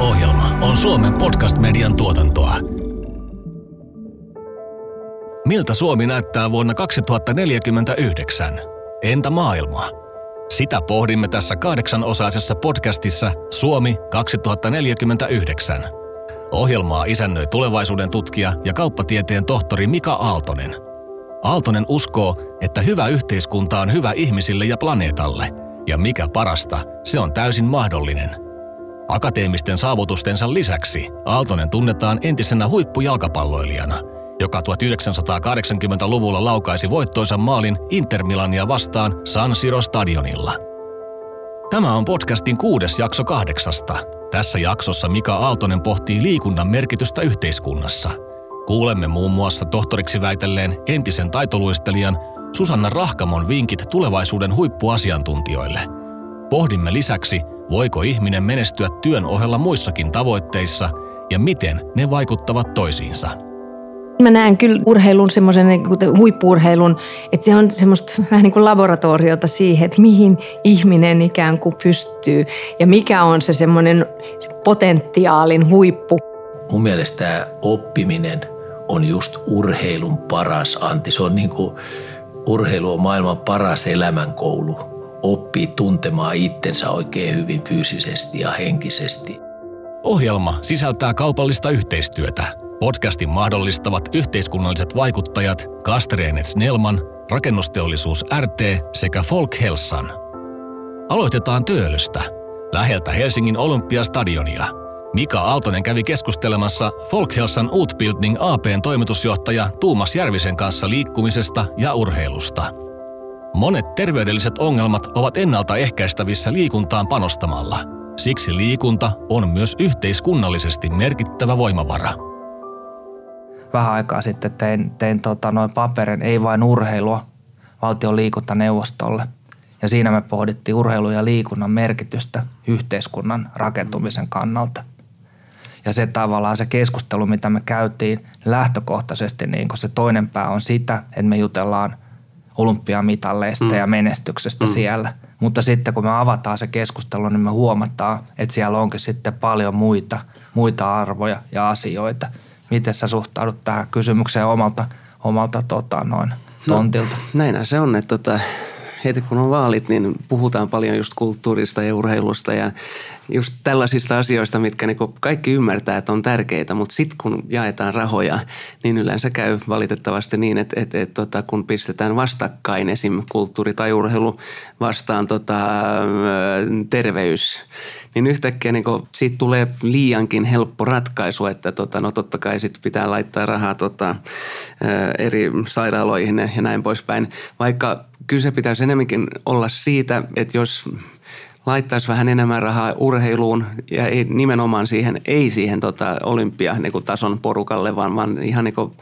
ohjelma on Suomen podcast-median tuotantoa. Miltä Suomi näyttää vuonna 2049? Entä maailma? Sitä pohdimme tässä kahdeksanosaisessa podcastissa Suomi 2049. Ohjelmaa isännöi tulevaisuuden tutkija ja kauppatieteen tohtori Mika Aaltonen. Aaltonen uskoo, että hyvä yhteiskunta on hyvä ihmisille ja planeetalle, ja mikä parasta, se on täysin mahdollinen – Akateemisten saavutustensa lisäksi Aaltonen tunnetaan entisenä huippujalkapalloilijana, joka 1980-luvulla laukaisi voittoisan maalin Inter Milania vastaan San Siro stadionilla. Tämä on podcastin kuudes jakso kahdeksasta. Tässä jaksossa Mika Aaltonen pohtii liikunnan merkitystä yhteiskunnassa. Kuulemme muun muassa tohtoriksi väitelleen entisen taitoluistelijan Susanna Rahkamon vinkit tulevaisuuden huippuasiantuntijoille. Pohdimme lisäksi, Voiko ihminen menestyä työn ohella muissakin tavoitteissa ja miten ne vaikuttavat toisiinsa? Mä näen kyllä urheilun semmoisen niin huippuurheilun, että se on semmoista vähän niin kuin laboratoriota siihen, että mihin ihminen ikään kuin pystyy ja mikä on se semmoinen potentiaalin huippu. Mun mielestä tämä oppiminen on just urheilun paras anti. Se on niin kuin, urheilu on maailman paras elämänkoulu oppii tuntemaan itsensä oikein hyvin fyysisesti ja henkisesti. Ohjelma sisältää kaupallista yhteistyötä. Podcastin mahdollistavat yhteiskunnalliset vaikuttajat Kastreenet Snellman, Rakennusteollisuus RT sekä Folk Helsan. Aloitetaan Töölöstä, läheltä Helsingin Olympiastadionia. Mika Aaltonen kävi keskustelemassa Folkhelsan Utbildning APn toimitusjohtaja Tuumas Järvisen kanssa liikkumisesta ja urheilusta – Monet terveydelliset ongelmat ovat ennaltaehkäistävissä liikuntaan panostamalla. Siksi liikunta on myös yhteiskunnallisesti merkittävä voimavara. Vähän aikaa sitten tein, tein tota, noin paperin, ei vain urheilua, valtion liikuntaneuvostolle. Ja siinä me pohdittiin urheilu ja liikunnan merkitystä yhteiskunnan rakentumisen kannalta. Ja se tavallaan se keskustelu, mitä me käytiin lähtökohtaisesti, niin se toinen pää on sitä, että me jutellaan – olympiamitalleista mm. ja menestyksestä mm. siellä. Mutta sitten kun me avataan se keskustelu, niin me huomataan, että siellä onkin sitten paljon muita, muita arvoja ja asioita. Miten sä suhtaudut tähän kysymykseen omalta, omalta tota, noin, no, tontilta? No, näinhän se on, että tota, heti kun on vaalit, niin puhutaan paljon just kulttuurista ja urheilusta ja just tällaisista asioista, mitkä niin kaikki ymmärtää, että on tärkeitä, mutta sitten kun jaetaan rahoja, niin yleensä käy valitettavasti niin, että, että, että tota, kun pistetään vastakkain esim. kulttuuri tai urheilu vastaan tota, terveys, niin yhtäkkiä niin siitä tulee liiankin helppo ratkaisu, että tota, no totta kai sit pitää laittaa rahaa tota, eri sairaaloihin ja näin poispäin, vaikka kyse pitäisi enemmänkin olla siitä, että jos laittaisi vähän enemmän rahaa urheiluun ja ei, nimenomaan siihen, ei siihen tota, olympiatason porukalle, vaan, vaan ihan niin kuin,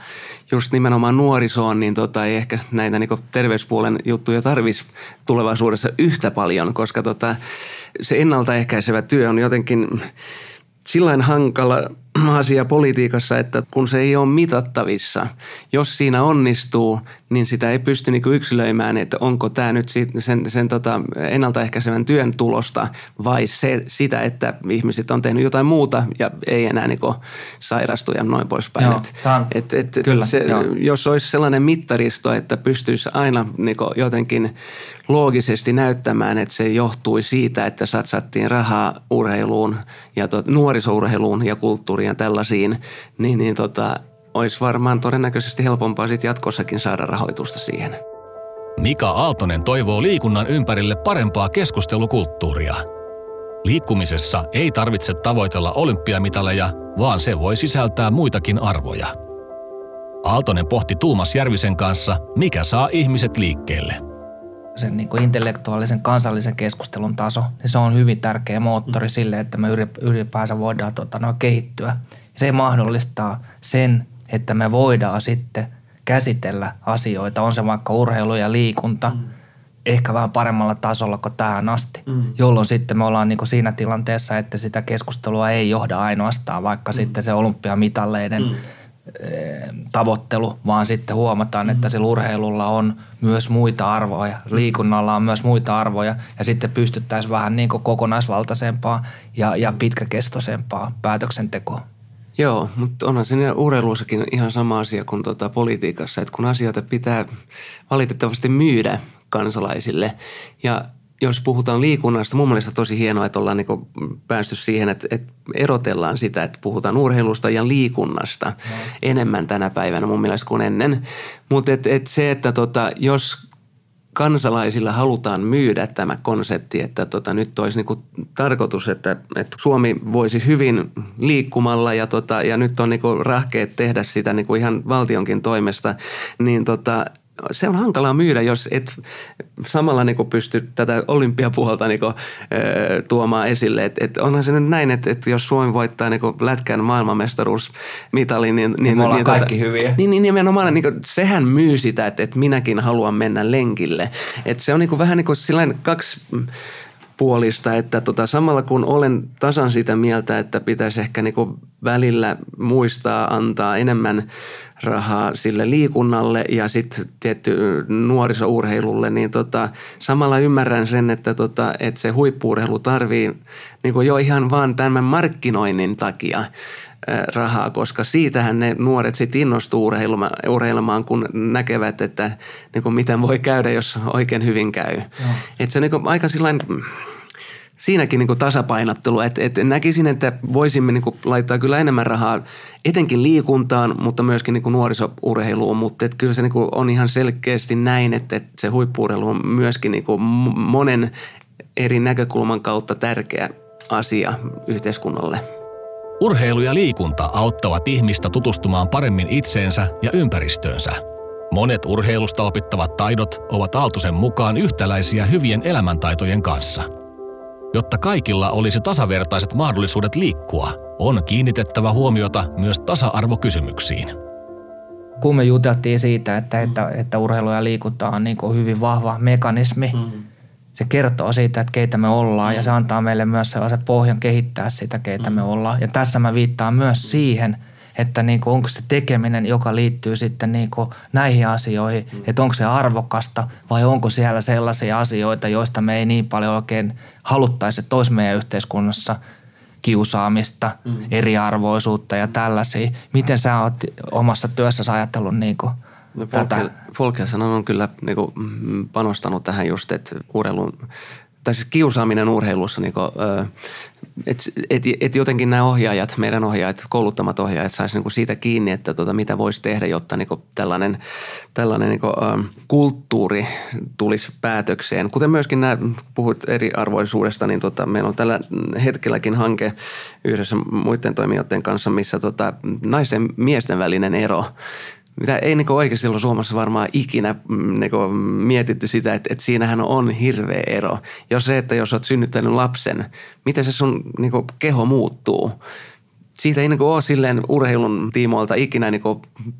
just nimenomaan nuorisoon, niin tota, ei ehkä näitä niin terveyspuolen juttuja tarvitsisi tulevaisuudessa yhtä paljon, koska tota, se ennaltaehkäisevä työ on jotenkin sillain hankala – asia politiikassa, että kun se ei ole mitattavissa, jos siinä onnistuu, niin sitä ei pysty niin yksilöimään, että onko tämä nyt sen, sen tota ennaltaehkäisevän työn tulosta vai se, sitä, että ihmiset on tehnyt jotain muuta ja ei enää niin sairastu ja noin poispäin. Joo, et, et, et, kyllä, se, jos olisi sellainen mittaristo, että pystyisi aina niin jotenkin loogisesti näyttämään, että se johtui siitä, että satsattiin rahaa urheiluun ja to, nuorisourheiluun ja kulttuuriin ja tällaisiin, niin, niin tota, olisi varmaan todennäköisesti helpompaa sit jatkossakin saada rahoitusta siihen. Mika Aaltonen toivoo liikunnan ympärille parempaa keskustelukulttuuria. Liikkumisessa ei tarvitse tavoitella olympiamitaleja, vaan se voi sisältää muitakin arvoja. Aaltonen pohti Tuumas Järvisen kanssa, mikä saa ihmiset liikkeelle – sen niin kuin intellektuaalisen kansallisen keskustelun taso, niin se on hyvin tärkeä moottori sille, että me ylipäänsä voidaan tota, no, kehittyä. Se mahdollistaa sen, että me voidaan sitten käsitellä asioita, on se vaikka urheilu ja liikunta, mm. ehkä vähän paremmalla tasolla kuin tähän asti, mm. jolloin sitten me ollaan niin kuin siinä tilanteessa, että sitä keskustelua ei johda ainoastaan vaikka mm. sitten se olympiamitalleiden mm tavoittelu, vaan sitten huomataan, että sillä urheilulla on myös muita arvoja, liikunnalla on myös muita arvoja ja sitten pystyttäisiin vähän niin kuin kokonaisvaltaisempaa ja, ja pitkäkestoisempaa päätöksentekoa. Joo, mutta onhan siinä urheilussakin ihan sama asia kuin tuota politiikassa, että kun asioita pitää valitettavasti myydä kansalaisille ja jos puhutaan liikunnasta, mun mielestä tosi hienoa, että ollaan niin päästy siihen, että, että erotellaan sitä, että puhutaan urheilusta ja liikunnasta no. enemmän tänä päivänä mun mielestä kuin ennen. Mutta et, et se, että tota, jos kansalaisilla halutaan myydä tämä konsepti, että tota, nyt olisi niinku tarkoitus, että, että Suomi voisi hyvin liikkumalla ja, tota, ja nyt on niinku rahkeet tehdä sitä niinku ihan valtionkin toimesta, niin tota, se on hankalaa myydä, jos et samalla niin pysty tätä olympiapuolta niin kuin, ö, tuomaan esille. Et, et onhan se nyt näin, että et jos Suomi voittaa niin lätkän maailmanmestaruusmitalin, niin, niin, niin, niin, kaikki tota, hyviä. Niin, niin nimenomaan, niin kuin, sehän myy sitä, että, että minäkin haluan mennä lenkille. Et se on niin kuin, vähän niin kuin kaksi puolista, että tota, samalla kun olen tasan sitä mieltä, että pitäisi ehkä niin välillä muistaa antaa enemmän rahaa sille liikunnalle ja sitten tietty nuorisourheilulle, niin tota, samalla ymmärrän sen, että, tota, että se huippuurheilu tarvii niin jo ihan vaan tämän markkinoinnin takia rahaa, koska siitähän ne nuoret sitten innostuu urheilemaan, kun näkevät, että niin kuin miten voi käydä, jos oikein hyvin käy. Että se on niin aika sillain siinäkin niin tasapainottelu, että, että näkisin, että voisimme niin laittaa kyllä enemmän rahaa etenkin liikuntaan, mutta myöskin niin nuorisourheiluun, mutta että kyllä se niin on ihan selkeästi näin, että, että se huippuurheilu on myöskin niin monen eri näkökulman kautta tärkeä asia yhteiskunnalle. Urheilu ja liikunta auttavat ihmistä tutustumaan paremmin itseensä ja ympäristöönsä. Monet urheilusta opittavat taidot ovat Aaltosen mukaan yhtäläisiä hyvien elämäntaitojen kanssa – Jotta kaikilla olisi tasavertaiset mahdollisuudet liikkua, on kiinnitettävä huomiota myös tasa-arvokysymyksiin. Kun me juteltiin siitä, että, että, että urheilu ja liikunta on niin kuin hyvin vahva mekanismi, mm. Se kertoo siitä, että keitä me ollaan ja se antaa meille myös sellaisen pohjan kehittää sitä, keitä mm. me ollaan. Ja tässä mä viittaan myös siihen – että niin kuin, onko se tekeminen, joka liittyy sitten niin kuin näihin asioihin, mm. että onko se arvokasta vai onko siellä sellaisia asioita, joista me ei niin paljon oikein haluttaisi, että olisi meidän yhteiskunnassa kiusaamista, mm. eriarvoisuutta ja tällaisia. Miten sä oot omassa työssäsi ajatellut niin kuin no, tätä? Folkelsen on kyllä niin kuin, mm, panostanut tähän just, että urheilun tai siis kiusaaminen urheilussa, niin että et, et jotenkin nämä ohjaajat, meidän ohjaajat, kouluttamat ohjaajat saisi niin siitä kiinni, että tota, mitä voisi tehdä, jotta niin tällainen, tällainen niin kuin, kulttuuri tulisi päätökseen. Kuten myöskin nämä, puhuit eriarvoisuudesta, niin tota, meillä on tällä hetkelläkin hanke yhdessä muiden toimijoiden kanssa, missä tota, naisten miesten välinen ero mitä ei niin oikeasti ollut Suomessa varmaan ikinä niin mietitty sitä, että, että siinähän on hirveä ero. Jos se, että jos olet synnyttänyt lapsen, miten se sun niin keho muuttuu – siitä ei niin ole silleen urheilun tiimoilta ikinä niin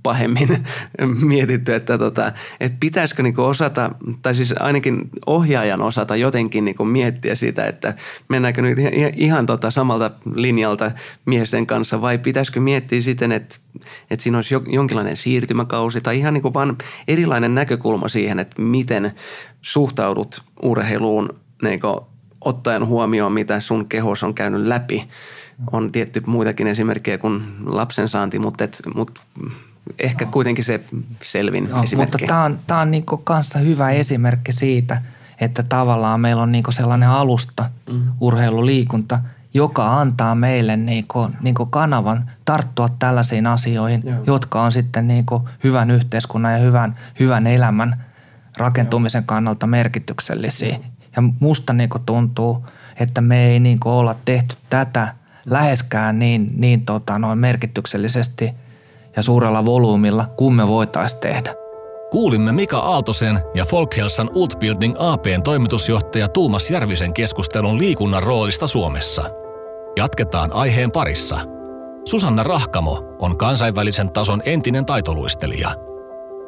pahemmin mietitty, että, tota, että pitäisikö niin osata, tai siis ainakin ohjaajan osata jotenkin niin miettiä sitä, että mennäänkö nyt ihan, tota samalta linjalta miesten kanssa vai pitäisikö miettiä siten, että, että siinä olisi jonkinlainen siirtymäkausi tai ihan niin vaan erilainen näkökulma siihen, että miten suhtaudut urheiluun niin ottaen huomioon, mitä sun kehos on käynyt läpi – on tietty muitakin esimerkkejä kuin lapsen saanti, mutta, et, mutta ehkä kuitenkin se selvin Joo, esimerkki. Mutta tämä on, tämä on niin kanssa hyvä esimerkki siitä, että tavallaan meillä on niin sellainen alusta, mm. urheiluliikunta, joka antaa meille niin kuin, niin kuin kanavan tarttua tällaisiin asioihin, Joo. jotka on sitten niin kuin hyvän yhteiskunnan ja hyvän, hyvän elämän rakentumisen Joo. kannalta merkityksellisiä. Joo. Ja musta niin kuin tuntuu, että me ei niin kuin olla tehty tätä – läheskään niin, niin tota, noin merkityksellisesti ja suurella volyymilla kuin me voitaisiin tehdä. Kuulimme Mika Aaltosen ja Folkhelsan Utbildning APn toimitusjohtaja Tuumas Järvisen keskustelun liikunnan roolista Suomessa. Jatketaan aiheen parissa. Susanna Rahkamo on kansainvälisen tason entinen taitoluistelija.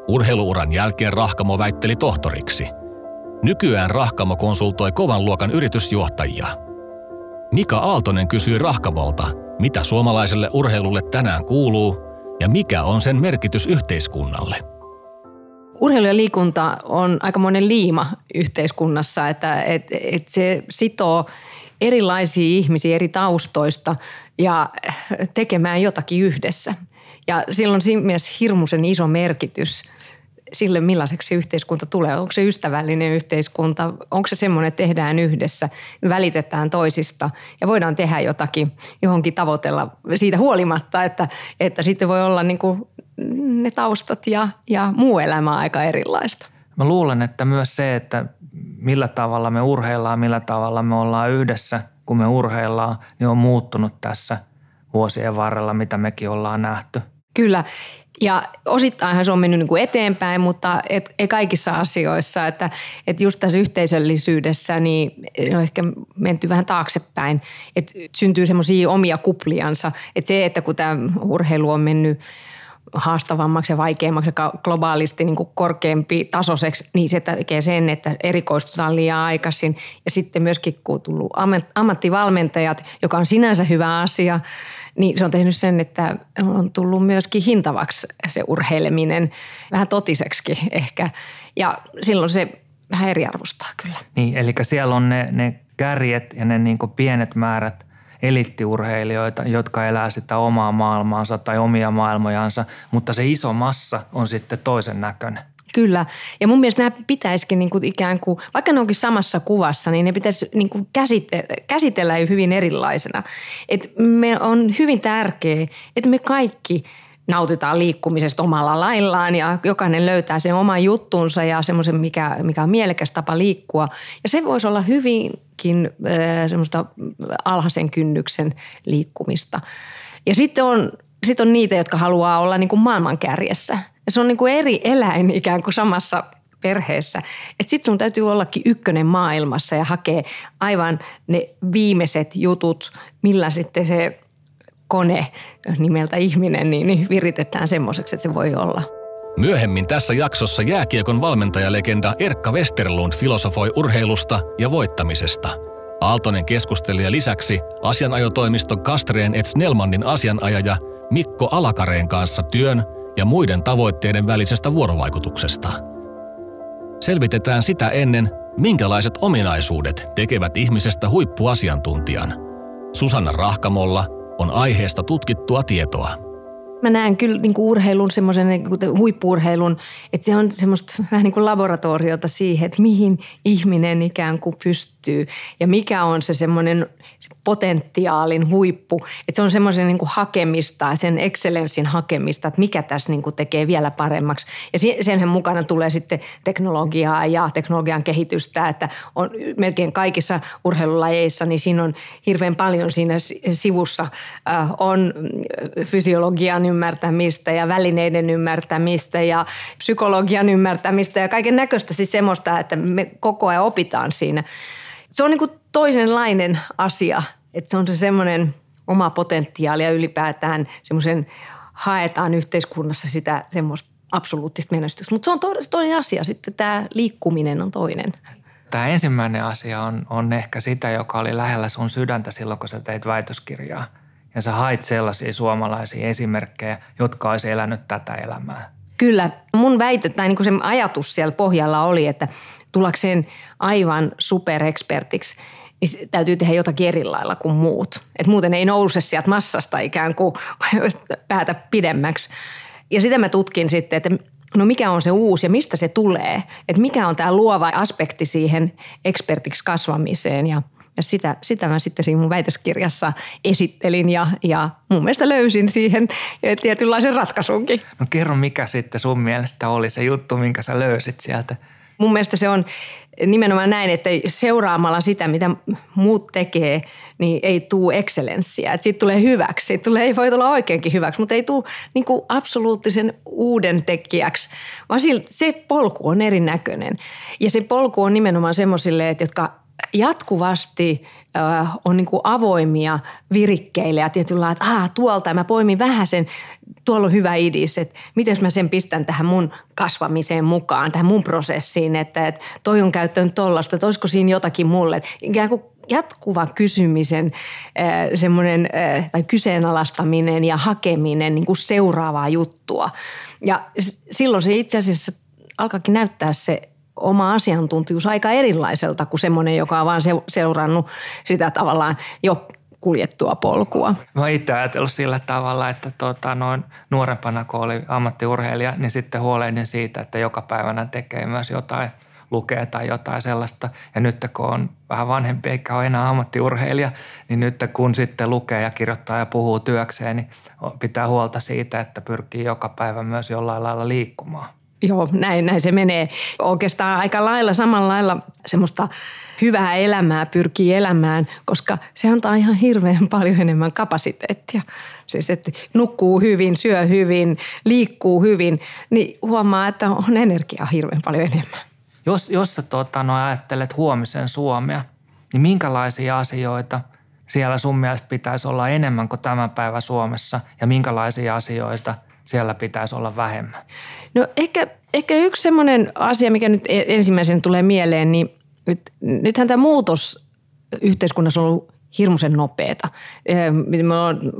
Urheiluuran jälkeen Rahkamo väitteli tohtoriksi. Nykyään Rahkamo konsultoi kovan luokan yritysjohtajia – Mika Aaltonen kysyi Rahkamolta, mitä suomalaiselle urheilulle tänään kuuluu ja mikä on sen merkitys yhteiskunnalle. Urheilu ja liikunta on aikamoinen liima yhteiskunnassa, että et, et se sitoo erilaisia ihmisiä eri taustoista ja tekemään jotakin yhdessä. Ja silloin siinä mielessä hirmuisen iso merkitys sille, millaiseksi se yhteiskunta tulee. Onko se ystävällinen yhteiskunta, onko se semmoinen, että tehdään yhdessä, välitetään toisista ja voidaan tehdä jotakin, johonkin tavoitella siitä huolimatta, että, että sitten voi olla niin kuin ne taustat ja, ja muu elämä aika erilaista. Mä luulen, että myös se, että millä tavalla me urheillaan, millä tavalla me ollaan yhdessä, kun me urheillaan, niin on muuttunut tässä vuosien varrella, mitä mekin ollaan nähty. Kyllä. Ja osittainhan se on mennyt niin kuin eteenpäin, mutta et, ei kaikissa asioissa. Että, että just tässä yhteisöllisyydessä niin on ehkä menty vähän taaksepäin. Että syntyy semmoisia omia kupliansa. Että se, että kun tämä urheilu on mennyt – haastavammaksi ja vaikeammaksi ja globaalisti niin kuin korkeampi tasoiseksi, niin se tekee sen, että erikoistutaan liian aikaisin. Ja sitten myöskin kun on tullut ammattivalmentajat, joka on sinänsä hyvä asia, niin se on tehnyt sen, että on tullut myöskin hintavaksi se urheileminen, vähän totiseksi ehkä. Ja silloin se vähän eriarvostaa kyllä. Niin, eli siellä on ne, ne kärjet ja ne niin pienet määrät – elittiurheilijoita, jotka elää sitä omaa maailmaansa tai omia maailmojansa, mutta se iso massa on sitten toisen näköinen. Kyllä. Ja mun mielestä nämä pitäisikin niin kuin ikään kuin, vaikka ne onkin samassa kuvassa, niin ne pitäisi niin kuin käsitellä, käsitellä hyvin erilaisena. Et me on hyvin tärkeää, että me kaikki nautitaan liikkumisesta omalla laillaan ja jokainen löytää sen oman juttunsa ja semmoisen, mikä, mikä on mielekäs tapa liikkua. Ja se voisi olla hyvin myöskin semmoista alhaisen kynnyksen liikkumista. Ja sitten on, sitten on niitä, jotka haluaa olla niin kuin maailman kärjessä. Ja se on niin kuin eri eläin ikään kuin samassa perheessä. Että sitten sun täytyy ollakin ykkönen maailmassa ja hakea aivan ne viimeiset jutut, millä sitten se kone nimeltä ihminen, niin, niin viritetään semmoiseksi, että se voi olla – Myöhemmin tässä jaksossa jääkiekon valmentajalegenda Erkka Westerlund filosofoi urheilusta ja voittamisesta. Aaltonen keskustelija lisäksi asianajotoimiston Kastreen et Snellmannin asianajaja Mikko Alakareen kanssa työn ja muiden tavoitteiden välisestä vuorovaikutuksesta. Selvitetään sitä ennen, minkälaiset ominaisuudet tekevät ihmisestä huippuasiantuntijan. Susanna Rahkamolla on aiheesta tutkittua tietoa. Mä näen kyllä niin kuin urheilun semmoisen niin huippuurheilun, että se on semmoista vähän niin kuin laboratoriota siihen, että mihin ihminen ikään kuin pystyy ja mikä on se semmoinen potentiaalin huippu. Että se on semmoisen niin hakemista, sen excellenssin hakemista, että mikä tässä niin kuin tekee vielä paremmaksi. Ja senhän mukana tulee sitten teknologiaa ja teknologian kehitystä, että on melkein kaikissa urheilulajeissa, niin siinä on hirveän paljon siinä sivussa äh, on fysiologian ymmärtämistä ja välineiden ymmärtämistä ja psykologian ymmärtämistä ja kaiken näköistä siis semmoista, että me koko ajan opitaan siinä. Se on niin kuin toisenlainen asia, että se on se semmoinen oma potentiaali ja ylipäätään semmoisen haetaan yhteiskunnassa sitä semmoista absoluuttista menestystä. Mutta se on toinen asia sitten, tämä liikkuminen on toinen. Tämä ensimmäinen asia on, on ehkä sitä, joka oli lähellä sun sydäntä silloin, kun sä teit väitöskirjaa – ja sä hait sellaisia suomalaisia esimerkkejä, jotka olisi elänyt tätä elämää. Kyllä. Mun väitö tai niin kuin se ajatus siellä pohjalla oli, että tullakseen aivan superekspertiksi, niin täytyy tehdä jotakin eri lailla kuin muut. Et muuten ei nouse sieltä massasta ikään kuin päätä pidemmäksi. Ja sitä mä tutkin sitten, että no mikä on se uusi ja mistä se tulee. Että mikä on tämä luova aspekti siihen ekspertiksi kasvamiseen ja – ja sitä, sitä mä sitten siinä mun väitöskirjassa esittelin ja, ja mun mielestä löysin siihen tietynlaisen ratkaisunkin. No kerro, mikä sitten sun mielestä oli se juttu, minkä sä löysit sieltä? Mun mielestä se on nimenomaan näin, että seuraamalla sitä, mitä muut tekee, niin ei tule excellenssiä. Että siitä tulee hyväksi. Siitä tulee, ei voi tulla oikeinkin hyväksi, mutta ei tule niin absoluuttisen uuden tekijäksi, vaan se polku on erinäköinen. Ja se polku on nimenomaan semmoisille, jotka jatkuvasti äh, on niin kuin avoimia virikkeille ja tietyllä että ah, tuolta mä poimin vähän sen, tuolla on hyvä idis, että miten mä sen pistän tähän mun kasvamiseen mukaan, tähän mun prosessiin, että, että toi on käyttänyt tollasta, että olisiko siinä jotakin mulle. Että ikään kuin jatkuva kysymisen semmoinen, tai kyseenalaistaminen ja hakeminen niin kuin seuraavaa juttua. Ja silloin se itse asiassa alkaakin näyttää se oma asiantuntijuus aika erilaiselta kuin semmoinen, joka on vaan seurannut sitä tavallaan jo kuljettua polkua. Mä itse ajatellut sillä tavalla, että tuota, noin nuorempana kun oli ammattiurheilija, niin sitten huolehdin siitä, että joka päivänä tekee myös jotain lukee tai jotain sellaista. Ja nyt kun on vähän vanhempi eikä ole enää ammattiurheilija, niin nyt kun sitten lukee ja kirjoittaa ja puhuu työkseen, niin pitää huolta siitä, että pyrkii joka päivä myös jollain lailla liikkumaan. Joo, näin, näin se menee. Oikeastaan aika lailla samalla lailla semmoista hyvää elämää pyrkii elämään, koska se antaa ihan hirveän paljon enemmän kapasiteettia. Siis että nukkuu hyvin, syö hyvin, liikkuu hyvin, niin huomaa, että on energiaa hirveän paljon enemmän. Jos, jos sä tota, no, ajattelet huomisen Suomea, niin minkälaisia asioita siellä sun mielestä pitäisi olla enemmän kuin tämän päivän Suomessa ja minkälaisia asioita siellä pitäisi olla vähemmän? No ehkä, ehkä yksi semmoinen asia, mikä nyt e- ensimmäisenä tulee mieleen, niin nyt, nythän tämä muutos yhteiskunnassa on ollut hirmuisen nopeata. Me on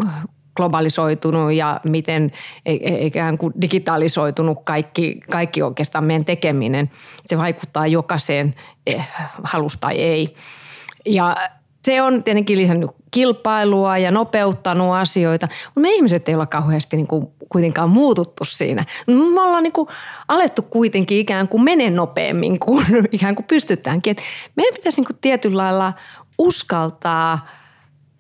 globalisoitunut ja miten e- e- ikään kuin digitalisoitunut kaikki, kaikki oikeastaan meidän tekeminen. Se vaikuttaa jokaiseen, halusta tai ei. Ja se on tietenkin lisännyt kilpailua ja nopeuttanut asioita, mutta me ihmiset ei olla kauheasti niin kuin kuitenkaan muututtu siinä. Me ollaan niin kuin alettu kuitenkin ikään kuin mene nopeammin kuin ikään kuin pystytäänkin. Et meidän pitäisi niin kuin tietyllä lailla uskaltaa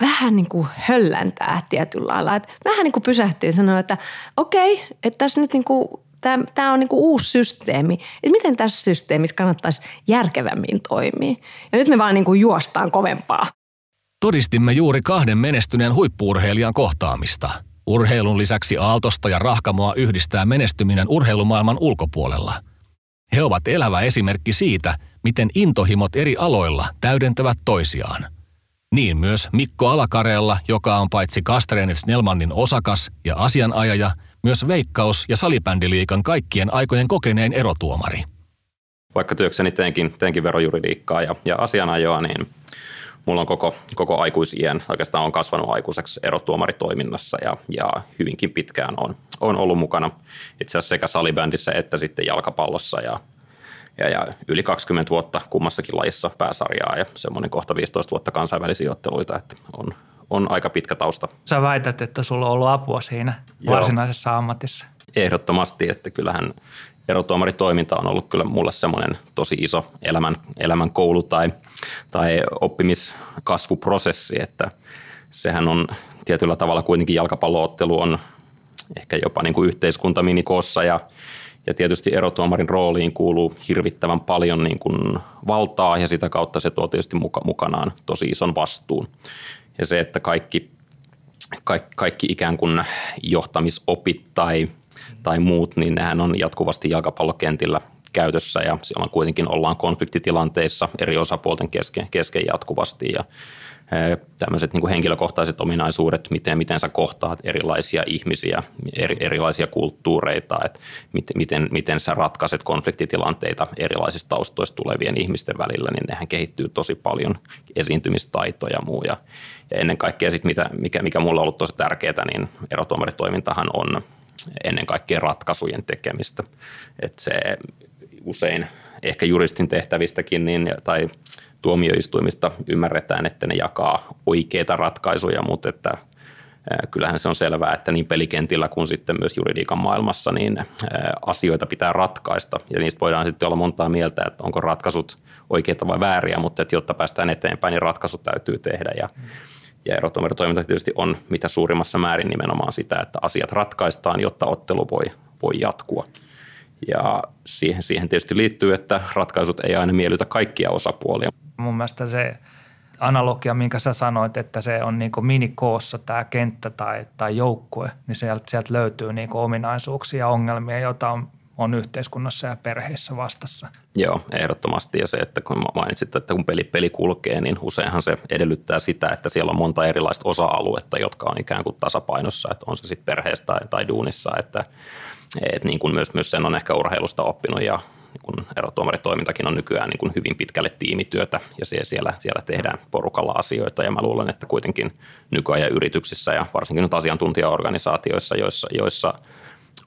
vähän niin kuin hölläntää tietyllä lailla. Et vähän niin kuin pysähtyy ja sanoo, että okei, että tässä nyt niin kuin Tämä, tämä on niin uusi systeemi. Että miten tässä systeemissä kannattaisi järkevämmin toimia. Ja nyt me vaan niin juostaan kovempaa. Todistimme juuri kahden menestyneen huippuurheilijan kohtaamista. Urheilun lisäksi Aaltosta ja Rahkamoa yhdistää menestyminen urheilumaailman ulkopuolella. He ovat elävä esimerkki siitä, miten intohimot eri aloilla täydentävät toisiaan. Niin myös Mikko Alakareella, joka on paitsi Kastreenit Snellmannin osakas ja asianajaja, myös Veikkaus- ja Salibändiliikan kaikkien aikojen kokeneen erotuomari. Vaikka työkseni teenkin, teenkin verojuridiikkaa ja, ja asianajoa, niin mulla on koko, koko aikuisien, oikeastaan on kasvanut aikuiseksi erotuomaritoiminnassa ja, ja hyvinkin pitkään on, on ollut mukana itse asiassa sekä salibändissä että sitten jalkapallossa ja, ja, ja yli 20 vuotta kummassakin lajissa pääsarjaa ja semmoinen kohta 15 vuotta kansainvälisiä otteluita, että on, on aika pitkä tausta. Sä väität, että sulla on ollut apua siinä Joo. varsinaisessa ammatissa. Ehdottomasti, että kyllähän erotuomaritoiminta on ollut kyllä mulle semmoinen tosi iso elämän, elämän koulu tai, tai oppimiskasvuprosessi, että sehän on tietyllä tavalla kuitenkin jalkapalloottelu on ehkä jopa niin kuin yhteiskunta minikoossa ja, ja tietysti erotuomarin rooliin kuuluu hirvittävän paljon niin kuin valtaa ja sitä kautta se tuo tietysti muka, mukanaan tosi ison vastuun. Ja se, että kaikki, kaikki, kaikki ikään kuin johtamisopit tai tai muut, niin nehän on jatkuvasti jalkapallokentillä käytössä. Ja siellä kuitenkin ollaan konfliktitilanteissa eri osapuolten kesken, kesken jatkuvasti. Ja tämmöiset niin henkilökohtaiset ominaisuudet, miten, miten sä kohtaat erilaisia ihmisiä, eri, erilaisia kulttuureita, että miten, miten, miten sä ratkaiset konfliktitilanteita erilaisista taustoista tulevien ihmisten välillä, niin nehän kehittyy tosi paljon, esiintymistaitoja ja muu. Ja ennen kaikkea sit, mitä, mikä, mikä mulla on ollut tosi tärkeää, niin erotuomaritoimintahan on ennen kaikkea ratkaisujen tekemistä. Että se usein ehkä juristin tehtävistäkin niin, tai tuomioistuimista ymmärretään, että ne jakaa oikeita ratkaisuja, mutta että kyllähän se on selvää, että niin pelikentillä kuin sitten myös juridiikan maailmassa niin asioita pitää ratkaista ja niistä voidaan sitten olla montaa mieltä, että onko ratkaisut oikeita vai vääriä, mutta että jotta päästään eteenpäin, niin ratkaisut täytyy tehdä ja ja erotuomaritoiminta tietysti on mitä suurimmassa määrin nimenomaan sitä, että asiat ratkaistaan, jotta ottelu voi, voi jatkua. Ja siihen, siihen tietysti liittyy, että ratkaisut ei aina miellytä kaikkia osapuolia. Mun mielestä se analogia, minkä sä sanoit, että se on niin minikoossa tämä kenttä tai, tai joukkue, niin sieltä, sieltä löytyy niin ominaisuuksia ja ongelmia, joita on on yhteiskunnassa ja perheissä vastassa. Joo, ehdottomasti. Ja se, että kun mainitsit, että kun peli, peli kulkee, niin useinhan se edellyttää sitä, että siellä on monta erilaista osa-aluetta, jotka on ikään kuin tasapainossa, että on se sitten perheessä tai, tai duunissa, että et niin kuin myös, myös sen on ehkä urheilusta oppinut ja niin kun erotuomaritoimintakin on nykyään niin kun hyvin pitkälle tiimityötä ja siellä, siellä tehdään porukalla asioita. Ja mä luulen, että kuitenkin nykyajan yrityksissä ja varsinkin nyt asiantuntijaorganisaatioissa, joissa, joissa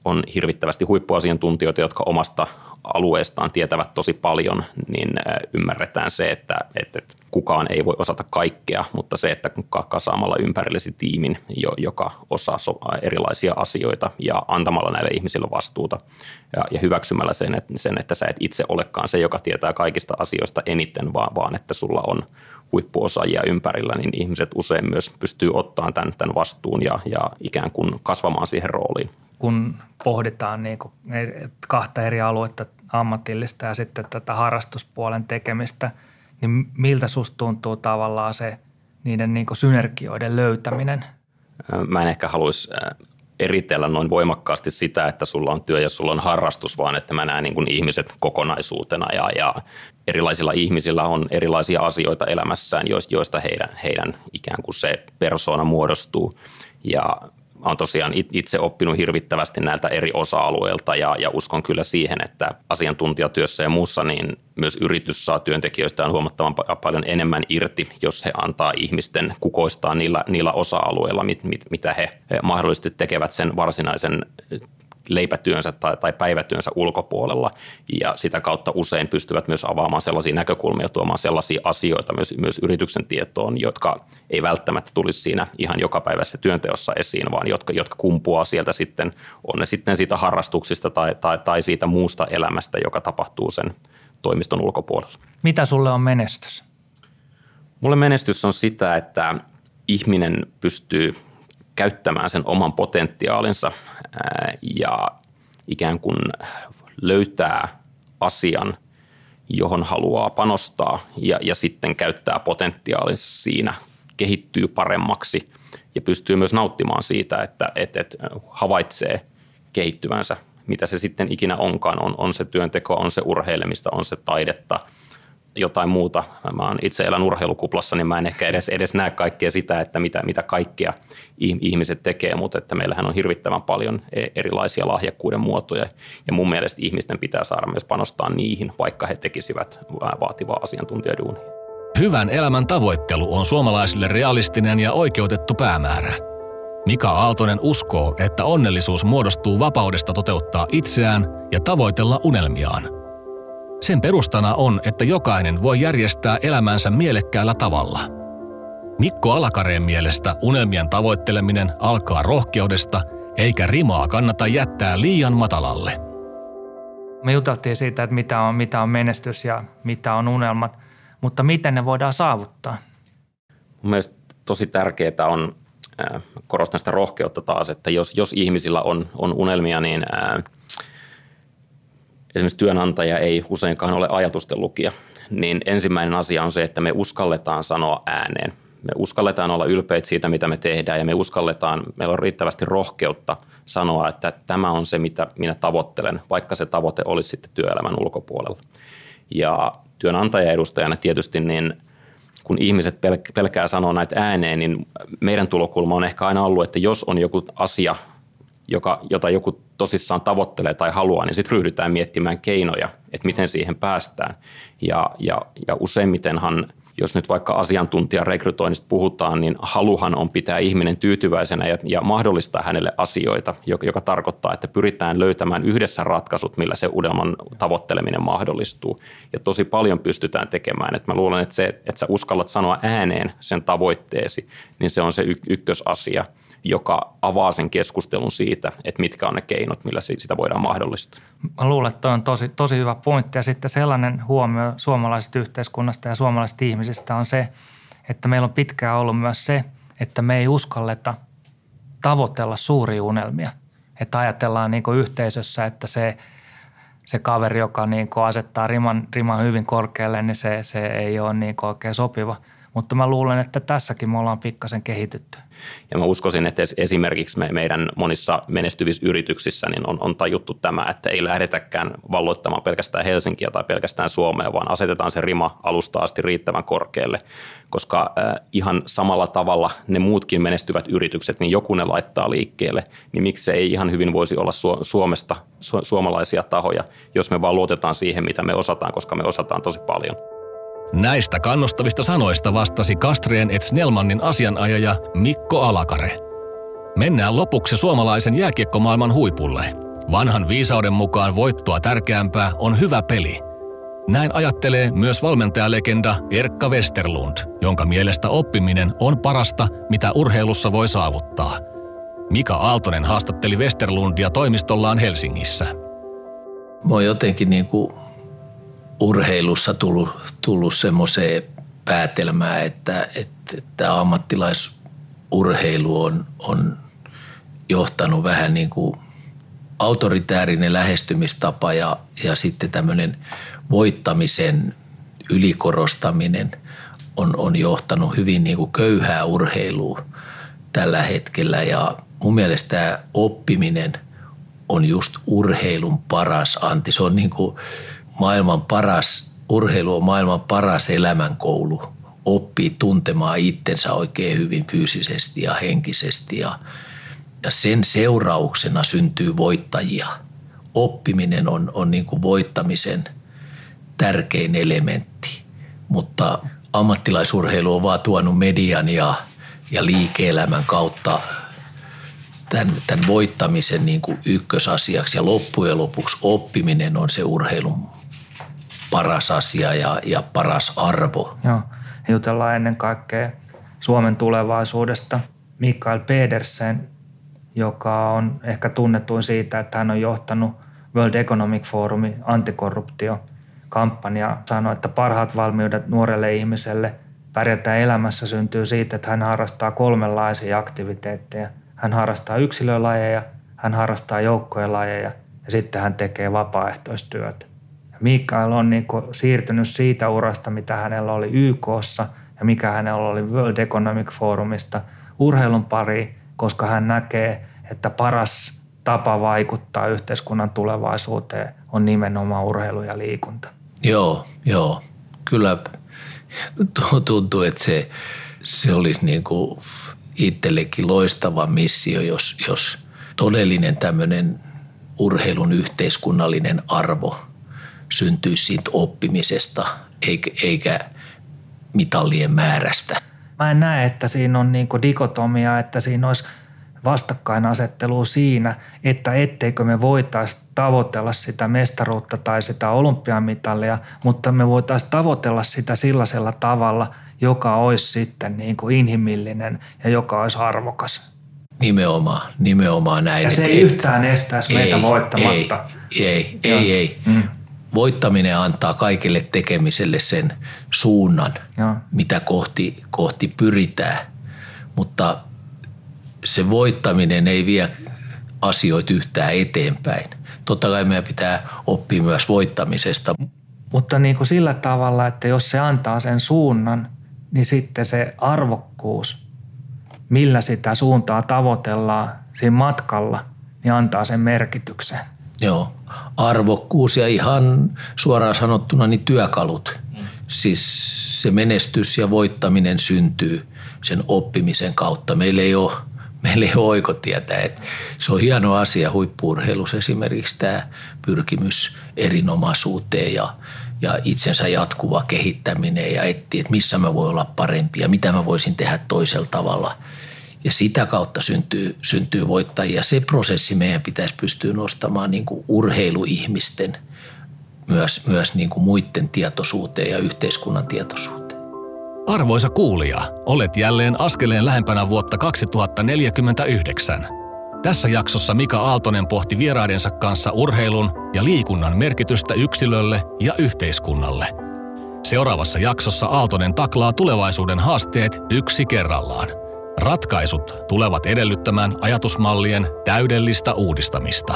on hirvittävästi huippuasiantuntijoita, jotka omasta alueestaan tietävät tosi paljon, niin ymmärretään se, että, että kukaan ei voi osata kaikkea, mutta se, että kasaamalla ympärillesi tiimin, joka osaa erilaisia asioita ja antamalla näille ihmisille vastuuta ja, ja hyväksymällä sen että, sen, että sä et itse olekaan se, joka tietää kaikista asioista eniten, vaan, vaan että sulla on huippuosaajia ympärillä, niin ihmiset usein myös pystyy ottamaan tämän, tämän vastuun ja, ja ikään kuin kasvamaan siihen rooliin kun pohditaan niin kuin kahta eri aluetta, ammatillista ja sitten tätä harrastuspuolen tekemistä, niin miltä susta tuntuu tavallaan se niiden niin kuin synergioiden löytäminen? Mä en ehkä haluaisi eritellä noin voimakkaasti sitä, että sulla on työ ja sulla on harrastus, vaan että mä näen niin kuin ihmiset kokonaisuutena ja, ja erilaisilla ihmisillä on erilaisia asioita elämässään, joista heidän, heidän ikään kuin se persoona muodostuu. Ja olen tosiaan itse oppinut hirvittävästi näiltä eri osa-alueilta ja, ja uskon kyllä siihen, että asiantuntijatyössä ja muussa niin myös yritys saa työntekijöistään huomattavan paljon enemmän irti, jos he antaa ihmisten kukoistaa niillä, niillä osa-alueilla, mit, mit, mitä he mahdollisesti tekevät sen varsinaisen leipätyönsä tai, tai päivätyönsä ulkopuolella ja sitä kautta usein pystyvät myös avaamaan sellaisia näkökulmia, tuomaan sellaisia asioita myös, myös yrityksen tietoon, jotka ei välttämättä tulisi siinä ihan jokapäiväisessä työnteossa esiin, vaan jotka, jotka kumpuaa sieltä sitten, on ne sitten siitä harrastuksista tai, tai, tai siitä muusta elämästä, joka tapahtuu sen toimiston ulkopuolella. Mitä sulle on menestys? Mulle menestys on sitä, että ihminen pystyy käyttämään sen oman potentiaalinsa ja ikään kuin löytää asian, johon haluaa panostaa ja, ja sitten käyttää potentiaalinsa siinä, kehittyy paremmaksi ja pystyy myös nauttimaan siitä, että, että, että havaitsee kehittyvänsä, mitä se sitten ikinä onkaan, on, on se työnteko, on se urheilemista, on se taidetta – jotain muuta. Mä oon itse elän urheilukuplassa, niin mä en ehkä edes, edes näe kaikkea sitä, että mitä, mitä kaikkea ihmiset tekee, mutta että meillähän on hirvittävän paljon e, erilaisia lahjakkuuden muotoja ja mun mielestä ihmisten pitää saada myös panostaa niihin, vaikka he tekisivät vaativaa asiantuntijaduunia. Hyvän elämän tavoittelu on suomalaisille realistinen ja oikeutettu päämäärä. Mika Aaltonen uskoo, että onnellisuus muodostuu vapaudesta toteuttaa itseään ja tavoitella unelmiaan – sen perustana on, että jokainen voi järjestää elämänsä mielekkäällä tavalla. Mikko Alakareen mielestä unelmien tavoitteleminen alkaa rohkeudesta, eikä rimaa kannata jättää liian matalalle. Me juteltiin siitä, että mitä on, mitä on menestys ja mitä on unelmat, mutta miten ne voidaan saavuttaa? Mun mielestä tosi tärkeää on, äh, korostan sitä rohkeutta taas, että jos, jos ihmisillä on, on unelmia, niin äh, – esimerkiksi työnantaja ei useinkaan ole ajatusten lukija, niin ensimmäinen asia on se, että me uskalletaan sanoa ääneen. Me uskalletaan olla ylpeitä siitä, mitä me tehdään ja me uskalletaan, meillä on riittävästi rohkeutta sanoa, että tämä on se, mitä minä tavoittelen, vaikka se tavoite olisi sitten työelämän ulkopuolella. Ja työnantaja edustajana tietysti niin kun ihmiset pelkää sanoa näitä ääneen, niin meidän tulokulma on ehkä aina ollut, että jos on joku asia, joka, jota joku tosissaan tavoittelee tai haluaa, niin sitten ryhdytään miettimään keinoja, että miten siihen päästään. Ja, ja, ja useimmitenhan, jos nyt vaikka rekrytoinnista puhutaan, niin haluhan on pitää ihminen tyytyväisenä ja, ja mahdollistaa hänelle asioita, joka, joka tarkoittaa, että pyritään löytämään yhdessä ratkaisut, millä se unelman tavoitteleminen mahdollistuu. Ja tosi paljon pystytään tekemään. Et mä luulen, että se, että sä uskallat sanoa ääneen sen tavoitteesi, niin se on se y- ykkösasia – joka avaa sen keskustelun siitä, että mitkä on ne keinot, millä sitä voidaan mahdollistaa. Mä luulen, että on tosi, tosi hyvä pointti. Ja sitten sellainen huomio suomalaisesta yhteiskunnasta ja suomalaisista ihmisistä on se, että meillä on pitkään ollut myös se, että me ei uskalleta tavoitella suuria unelmia. Että ajatellaan niin yhteisössä, että se, se kaveri, joka niin kuin asettaa riman, riman hyvin korkealle, niin se, se ei ole niin kuin oikein sopiva – Mutta mä luulen, että tässäkin me ollaan pikkasen kehitytty. Ja mä uskoisin, että esimerkiksi me, meidän monissa menestyvissä yrityksissä niin on, on tajuttu tämä, että ei lähdetäkään valloittamaan pelkästään Helsinkiä tai pelkästään Suomea, vaan asetetaan se rima alusta asti riittävän korkealle, koska äh, ihan samalla tavalla ne muutkin menestyvät yritykset, niin joku ne laittaa liikkeelle, niin miksi ei ihan hyvin voisi olla Suomesta su- suomalaisia tahoja, jos me vaan luotetaan siihen, mitä me osataan, koska me osataan tosi paljon. Näistä kannustavista sanoista vastasi Kastrien et Snellmannin asianajaja Mikko Alakare. Mennään lopuksi suomalaisen jääkiekkomaailman huipulle. Vanhan viisauden mukaan voittoa tärkeämpää on hyvä peli. Näin ajattelee myös valmentajalegenda Erkka Westerlund, jonka mielestä oppiminen on parasta, mitä urheilussa voi saavuttaa. Mika Aaltonen haastatteli Westerlundia toimistollaan Helsingissä. Mä oon jotenkin niin kuin urheilussa tullut, tullut semmoiseen päätelmään, että, että, että ammattilaisurheilu on, on johtanut vähän niin kuin autoritäärinen lähestymistapa ja, ja sitten tämmöinen voittamisen ylikorostaminen on, on johtanut hyvin niin kuin köyhää urheilua tällä hetkellä ja mun mielestä tämä oppiminen on just urheilun paras anti. Se on niin kuin maailman paras, urheilu on maailman paras elämänkoulu. Oppii tuntemaan itsensä oikein hyvin fyysisesti ja henkisesti ja, ja sen seurauksena syntyy voittajia. Oppiminen on, on niin kuin voittamisen tärkein elementti, mutta ammattilaisurheilu on vaan tuonut median ja, ja liike-elämän kautta tämän, tämän voittamisen niin kuin ykkösasiaksi ja loppujen lopuksi oppiminen on se urheilun paras asia ja, ja paras arvo. Joo, jutellaan ennen kaikkea Suomen tulevaisuudesta. Mikael Pedersen, joka on ehkä tunnetuin siitä, että hän on johtanut World Economic Forumin antikorruptiokampanja, sanoi, että parhaat valmiudet nuorelle ihmiselle pärjätä elämässä syntyy siitä, että hän harrastaa kolmenlaisia aktiviteetteja. Hän harrastaa yksilölajeja, hän harrastaa joukkojen lajeja ja sitten hän tekee vapaaehtoistyötä. Mikael on niin kuin siirtynyt siitä urasta, mitä hänellä oli YKssa ja mikä hänellä oli World Economic Forumista urheilun pari, koska hän näkee, että paras tapa vaikuttaa yhteiskunnan tulevaisuuteen on nimenomaan urheilu ja liikunta. Joo, joo. Kyllä tuntuu, että se, se olisi niin kuin itsellekin loistava missio, jos, jos todellinen tämmöinen urheilun yhteiskunnallinen arvo – syntyisi siitä oppimisesta eikä, mitallien määrästä. Mä en näe, että siinä on niin dikotomia, että siinä olisi vastakkainasettelu siinä, että etteikö me voitaisiin tavoitella sitä mestaruutta tai sitä olympiamitalia, mutta me voitaisiin tavoitella sitä sellaisella tavalla, joka olisi sitten niin kuin inhimillinen ja joka olisi arvokas. Nimenomaan, nimenomaan näin. Ja se ei yhtään estäisi meitä voittamatta. Ei, ei, ei, ei. Mm voittaminen antaa kaikille tekemiselle sen suunnan, ja. mitä kohti, kohti pyritään. Mutta se voittaminen ei vie asioita yhtään eteenpäin. Totta kai meidän pitää oppia myös voittamisesta. Mutta niin kuin sillä tavalla, että jos se antaa sen suunnan, niin sitten se arvokkuus, millä sitä suuntaa tavoitellaan siinä matkalla, niin antaa sen merkityksen. Joo, arvokkuus ja ihan suoraan sanottuna niin työkalut. Mm. Siis se menestys ja voittaminen syntyy sen oppimisen kautta. Meillä ei ole, meillä ei ole oikotietä. Et se on hieno asia huippuurheilussa esimerkiksi tämä pyrkimys erinomaisuuteen ja, ja itsensä jatkuva kehittäminen ja etsiä, että missä mä voin olla parempi ja mitä mä voisin tehdä toisella tavalla – ja sitä kautta syntyy, syntyy voittajia. Se prosessi meidän pitäisi pystyä nostamaan niin kuin urheiluihmisten myös, myös niin kuin muiden tietoisuuteen ja yhteiskunnan tietoisuuteen. Arvoisa kuulija, olet jälleen askeleen lähempänä vuotta 2049. Tässä jaksossa Mika Aaltonen pohti vieraidensa kanssa urheilun ja liikunnan merkitystä yksilölle ja yhteiskunnalle. Seuraavassa jaksossa Aaltonen taklaa tulevaisuuden haasteet yksi kerrallaan – Ratkaisut tulevat edellyttämään ajatusmallien täydellistä uudistamista.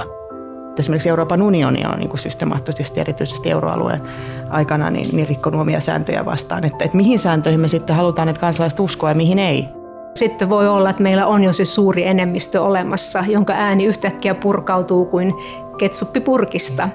esimerkiksi Euroopan unioni on niin kuin systemaattisesti, erityisesti euroalueen aikana, niin, niin rikkonut omia sääntöjä vastaan. Että, että mihin sääntöihin me sitten halutaan, että kansalaiset uskoa ja mihin ei. Sitten voi olla, että meillä on jo se suuri enemmistö olemassa, jonka ääni yhtäkkiä purkautuu kuin ketsuppipurkista.